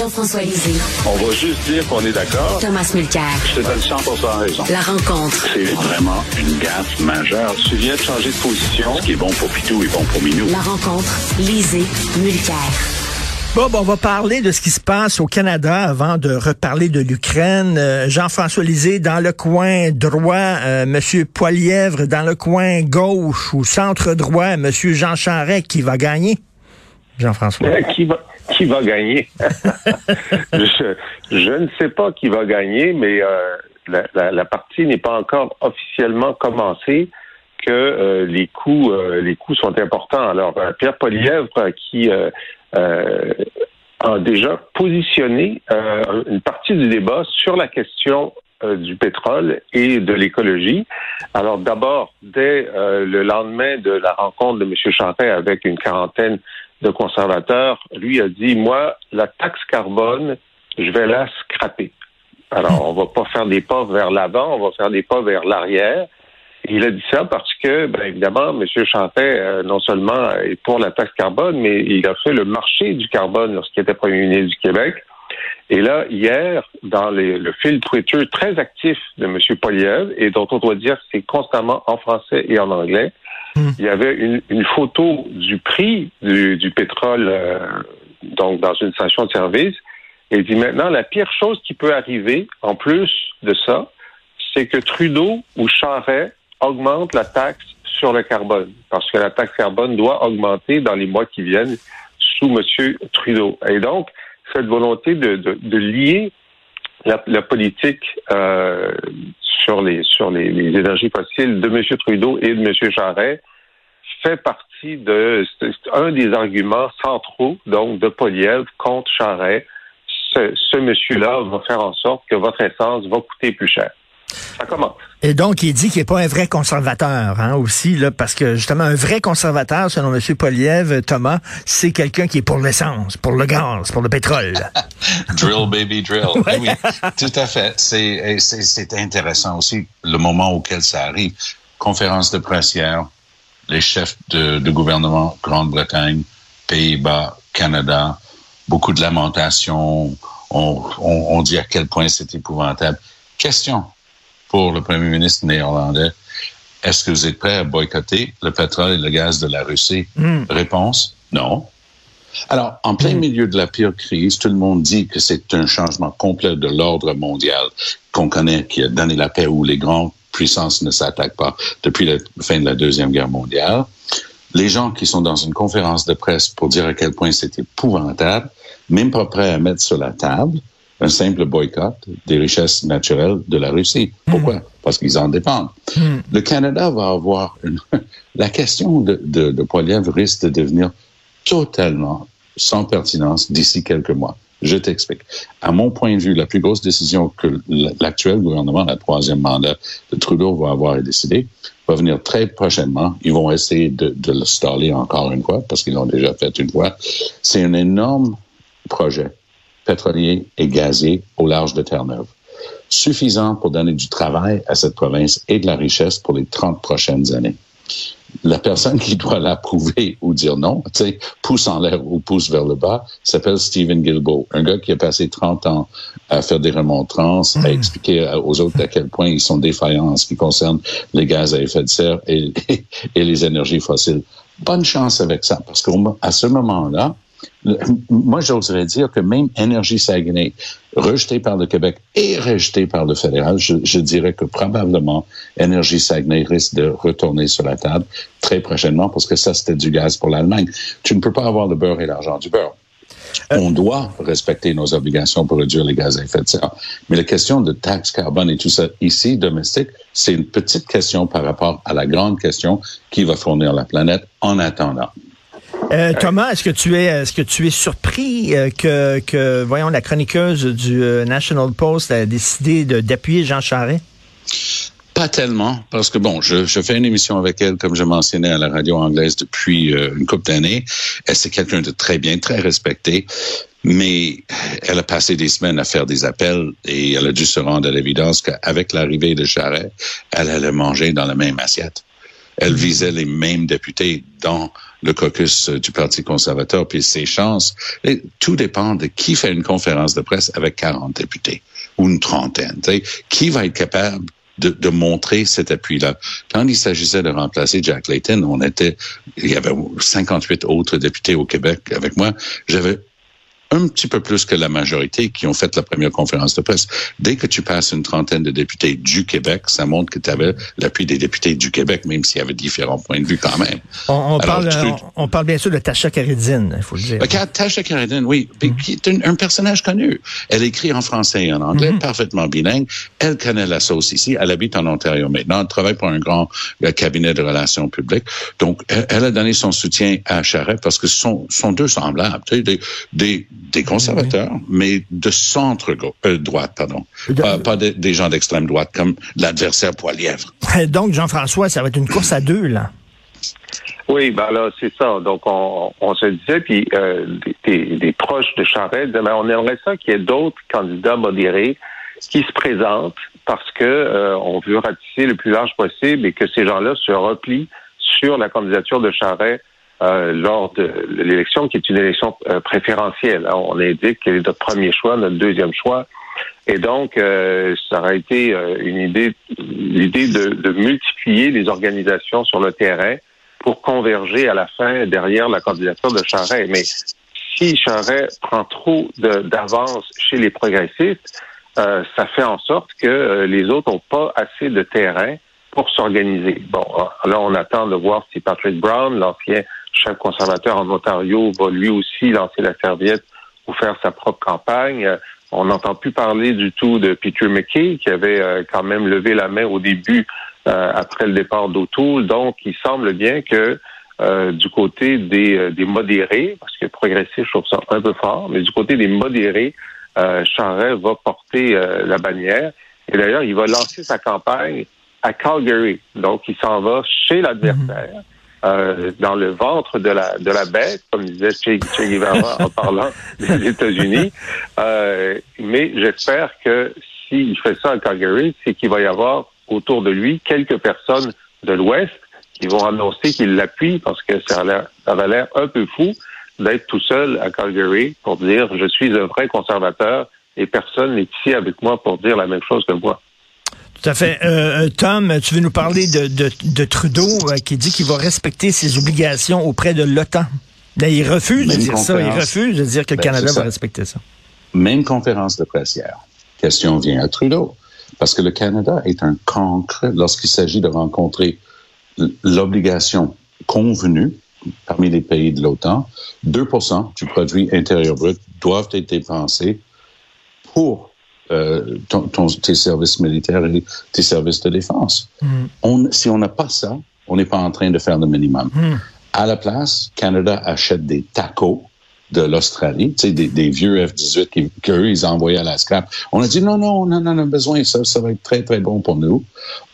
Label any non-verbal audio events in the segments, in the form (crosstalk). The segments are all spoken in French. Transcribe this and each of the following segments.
Jean-François Lisée. On va juste dire qu'on est d'accord. Thomas Mulcair. Je te donne 100 raison. La rencontre. C'est vraiment une gaffe majeure. Tu viens de changer de position. Ce qui est bon pour Pitou est bon pour Minou. La rencontre. Lisée. Mulcair. Bob, on va parler de ce qui se passe au Canada avant de reparler de l'Ukraine. Euh, Jean-François Lisée dans le coin droit, euh, Monsieur Poilièvre dans le coin gauche ou centre droit, Monsieur Jean Charest qui va gagner? Jean-François. Euh, qui va qui va gagner (laughs) je, je, ne sais pas qui va gagner, mais euh, la, la, la, partie n'est pas encore officiellement commencée. Que euh, les coûts, euh, les coûts sont importants. Alors Pierre Polièvre qui a déjà positionné une partie du débat sur la question du pétrole et de l'écologie. Alors d'abord, dès le lendemain de la rencontre de M. Chantin avec une quarantaine de conservateur, lui a dit, moi, la taxe carbone, je vais la scraper. Alors, on va pas faire des pas vers l'avant, on va faire des pas vers l'arrière. Il a dit ça parce que, ben, évidemment, M. Chantet, euh, non seulement est pour la taxe carbone, mais il a fait le marché du carbone lorsqu'il était premier ministre du Québec. Et là, hier, dans le fil Twitter très actif de M. Poliev, et dont on doit dire que c'est constamment en français et en anglais, Hmm. Il y avait une, photo du prix du, pétrole, euh, donc dans une station de service. Et il dit maintenant, la pire chose qui peut arriver, en plus de ça, c'est que Trudeau ou Charret augmentent la taxe sur le carbone, parce que la taxe carbone doit augmenter dans les mois qui viennent sous M. Trudeau. Et donc, cette volonté de lier la, la politique euh, sur les sur les, énergies fossiles de M. Trudeau et de M. Charest fait partie de un des arguments centraux donc de Poliev contre Charest. Ce, ce monsieur-là va faire en sorte que votre essence va coûter plus cher. Ça commence. Et donc, il dit qu'il n'est pas un vrai conservateur, hein, aussi, là, parce que justement, un vrai conservateur, selon M. Poliev, Thomas, c'est quelqu'un qui est pour l'essence, pour le gaz, pour le pétrole. (laughs) drill, baby, drill. Oui, tout à fait. C'est intéressant aussi le moment auquel ça arrive. Conférence de presse hier, les chefs de, de gouvernement Grande-Bretagne, Pays-Bas, Canada, beaucoup de lamentations. On, on, on dit à quel point c'est épouvantable. Question pour le premier ministre néerlandais. Est-ce que vous êtes prêt à boycotter le pétrole et le gaz de la Russie? Mm. Réponse, non. Alors, en plein mm. milieu de la pire crise, tout le monde dit que c'est un changement complet de l'ordre mondial qu'on connaît, qui a donné la paix où les grandes puissances ne s'attaquent pas depuis la fin de la Deuxième Guerre mondiale. Les gens qui sont dans une conférence de presse pour dire à quel point c'est épouvantable, même pas prêts à mettre sur la table un simple boycott des richesses naturelles de la Russie. Pourquoi? Mm. Parce qu'ils en dépendent. Mm. Le Canada va avoir une... (laughs) la question de, de, de risque de devenir totalement sans pertinence d'ici quelques mois. Je t'explique. À mon point de vue, la plus grosse décision que l'actuel gouvernement, la troisième mandat de Trudeau va avoir à décider, va venir très prochainement. Ils vont essayer de, de le staller encore une fois, parce qu'ils l'ont déjà fait une fois. C'est un énorme projet pétrolier et gazier au large de Terre-Neuve. Suffisant pour donner du travail à cette province et de la richesse pour les 30 prochaines années. La personne qui doit l'approuver (laughs) ou dire non, tu sais, pouce en l'air ou pouce vers le bas, s'appelle Stephen Guilbeault, un gars qui a passé 30 ans à faire des remontrances, à hmm. expliquer aux autres à quel point ils sont défaillants en ce qui concerne les gaz à effet de serre et, (laughs) et les énergies fossiles. bonne chance avec ça, parce qu'à ce moment-là, moi, j'oserais dire que même Énergie Saguenay, rejeté par le Québec et rejeté par le fédéral, je, je dirais que probablement Énergie Saguenay risque de retourner sur la table très prochainement parce que ça, c'était du gaz pour l'Allemagne. Tu ne peux pas avoir le beurre et l'argent du beurre. Euh, On doit respecter nos obligations pour réduire les gaz à effet de serre. Mais la question de taxe carbone et tout ça ici, domestique, c'est une petite question par rapport à la grande question qui va fournir la planète en attendant. Euh, Thomas, est-ce que tu es, est-ce que tu es surpris euh, que, que, voyons, la chroniqueuse du euh, National Post a décidé d'appuyer Jean Charest? Pas tellement, parce que bon, je, je, fais une émission avec elle, comme je mentionnais à la radio anglaise depuis une couple d'années. Elle c'est quelqu'un de très bien, très respecté, mais elle a passé des semaines à faire des appels et elle a dû se rendre à l'évidence qu'avec l'arrivée de Charest, elle allait manger dans la même assiette. Elle visait les mêmes députés dans le caucus du Parti conservateur, puis ses chances. Et tout dépend de qui fait une conférence de presse avec 40 députés ou une trentaine. Qui va être capable de, de, montrer cet appui-là? Quand il s'agissait de remplacer Jack Layton, on était, il y avait 58 autres députés au Québec avec moi. J'avais un petit peu plus que la majorité qui ont fait la première conférence de presse. Dès que tu passes une trentaine de députés du Québec, ça montre que tu avais l'appui des députés du Québec, même s'il y avait différents points de vue quand même. On, parle, on, parle bien sûr de Tasha Karidine, il faut le dire. Tasha Karidine, oui, mm-hmm. qui est un, personnage connu. Elle écrit en français et en anglais, mm-hmm. parfaitement bilingue. Elle connaît la sauce ici. Elle habite en Ontario maintenant. Elle travaille pour un grand euh, cabinet de relations publiques. Donc, elle, a donné son soutien à Charest parce que ce sont, sont deux semblables. Tu sais, des, des des conservateurs, mais de centre euh, droite, pardon. Pas, des gens d'extrême droite comme l'adversaire Poilièvre. Donc, Jean-François, ça va être une course à deux, là. Oui, ben là, c'est ça. Donc, on, se disait, puis euh, des, proches de Charest ben, on aimerait ça qu'il y ait d'autres candidats modérés qui se présentent parce que euh, on veut ratisser le plus large possible et que ces gens-là se replient sur la candidature de Charest euh, lors de l'élection, qui est une élection euh, préférentielle. on indique quel est notre premier choix, notre deuxième choix. Et donc, euh, ça aurait été une idée, l'idée de, de, multiplier les organisations sur le terrain pour converger à la fin derrière la candidature de Charest. Mais si Charest prend trop d'avance chez les progressistes, ça fait en sorte que les autres n'ont pas assez de terrain pour s'organiser. Bon, là, on attend de voir si Patrick Brown, l'ancien chef conservateur en Ontario va lui aussi lancer la serviette pour faire sa propre campagne. Euh, on n'entend plus parler du tout de Peter McKay, qui avait euh, quand même levé la main au début euh, après le départ d'O'Toole. Donc, il semble bien que du côté des, des modérés, parce que progressif, je trouve ça un peu fort, mais du côté des modérés, euh, va porter la bannière. Et d'ailleurs, il va lancer sa campagne à Calgary. Donc, il s'en va chez l'adversaire. Euh, dans le ventre de la de la bête, comme disait Che, Guevara en (laughs) parlant des États-Unis. Euh, mais j'espère que s'il fait ça à Calgary, c'est qu'il va y avoir autour de lui quelques personnes de l'Ouest qui vont annoncer qu'ils l'appuient parce que ça a l'air ça a l'air un peu fou d'être tout seul à Calgary pour dire je suis un vrai conservateur et personne n'est ici avec moi pour dire la même chose que moi. Tout à fait. Euh, euh, Tom, tu veux nous parler de, de, Trudeau euh, qui dit qu'il va respecter ses obligations auprès de l'OTAN? Ben, il refuse de dire ça. Il refuse de dire que le ben, Canada va respecter ça. Même conférence de pressière. Question vient à Trudeau. Parce que le Canada est un cancre lorsqu'il s'agit de rencontrer l'obligation convenue parmi les pays de l'OTAN. 2% du produit intérieur brut doivent être dépensés pour euh, ton, tes services militaires et tes services de défense. Mm. On, si on n'a pas ça, on n'est pas en train de faire le minimum. Mm. À la place, Canada achète des tacos de l'Australie, tu sais, des, des, vieux F-18 qu'eux, ils envoyaient à la scrap. On a dit non, non, on en a besoin, ça, ça va être très, très bon pour nous.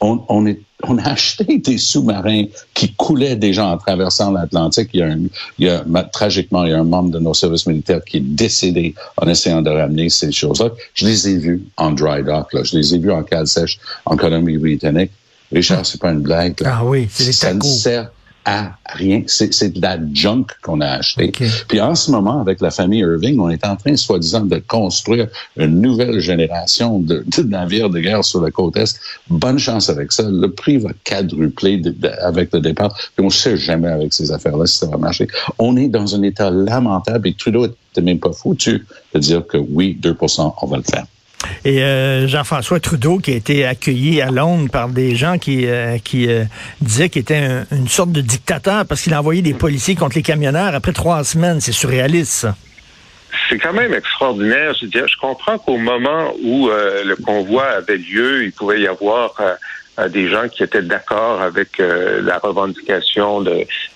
On, on, est, on a (laughs) acheté des sous-marins qui coulaient déjà en traversant l'Atlantique. Il y a, un, il y a tragiquement, il y a un membre de nos services militaires qui est décédé en essayant de ramener ces choses-là. Je les ai vus en dry dock, là. Je les ai vus en cale sèche en Colombie-Britannique. Richard, c'est pas une blague. Ah oui, c'est des tacos. À rien. C'est de la junk qu'on a acheté. Puis en ce moment, avec la famille Irving, on est en train, soi-disant, de construire une nouvelle génération de, navires de guerre sur la côte Est. Bonne chance avec ça. Le prix va quadrupler avec le départ. Puis on ne sait jamais avec ces affaires-là si ça va marcher. On est dans un état lamentable et Trudeau n'était même pas foutu de dire que oui, 2 on va le faire. Et euh, Jean-François Trudeau, qui a été accueilli à Londres par des gens qui, euh, euh, disaient qu'il était une sorte de dictateur parce qu'il a envoyé des policiers contre les camionneurs après trois semaines. C'est surréaliste, ça. C'est quand même extraordinaire. Je, dire, je comprends qu'au moment où le convoi avait lieu, il pouvait y avoir des gens qui étaient d'accord avec la revendication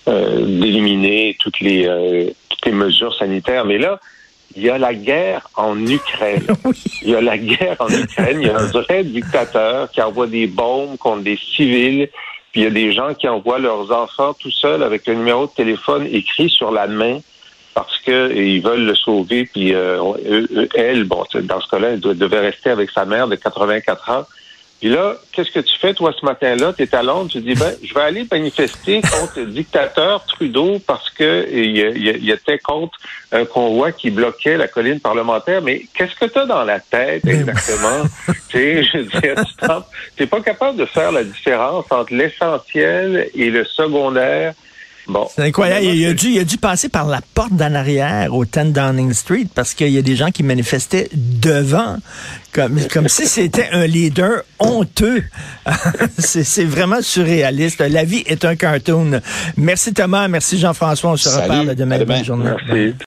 d'éliminer toutes les toutes les mesures sanitaires. Mais là, il y a la guerre en Ukraine. (laughs) Il y a la guerre en Ukraine. Il y a un vrai dictateur qui envoie des bombes contre des civils. Puis il y a des gens qui envoient leurs enfants tout seuls avec le numéro de téléphone écrit sur la main parce qu'ils veulent le sauver. Puis euh, elle, bon, dans ce cas-là, elle devait rester avec sa mère de 84 ans. Puis là, qu'est-ce que tu fais, toi, ce matin-là? Tu es à Londres, tu dis, ben, je vais aller manifester (laughs) contre le dictateur Trudeau parce que il, était contre un convoi qui bloquait la colline parlementaire. Mais qu'est-ce que tu as dans la tête exactement? (laughs) tu sais, je veux dire, tu n'es pas capable de faire la différence entre l'essentiel et le secondaire. C'est incroyable. Il a, dû, il a dû passer par la porte d'en arrière au 10 Downing Street parce qu'il y a des gens qui manifestaient devant, comme, comme si c'était un leader honteux. (laughs) c'est vraiment surréaliste. La vie est un cartoon. Merci Thomas, merci Jean-François. On se reparle demain. Bonne journée. Merci.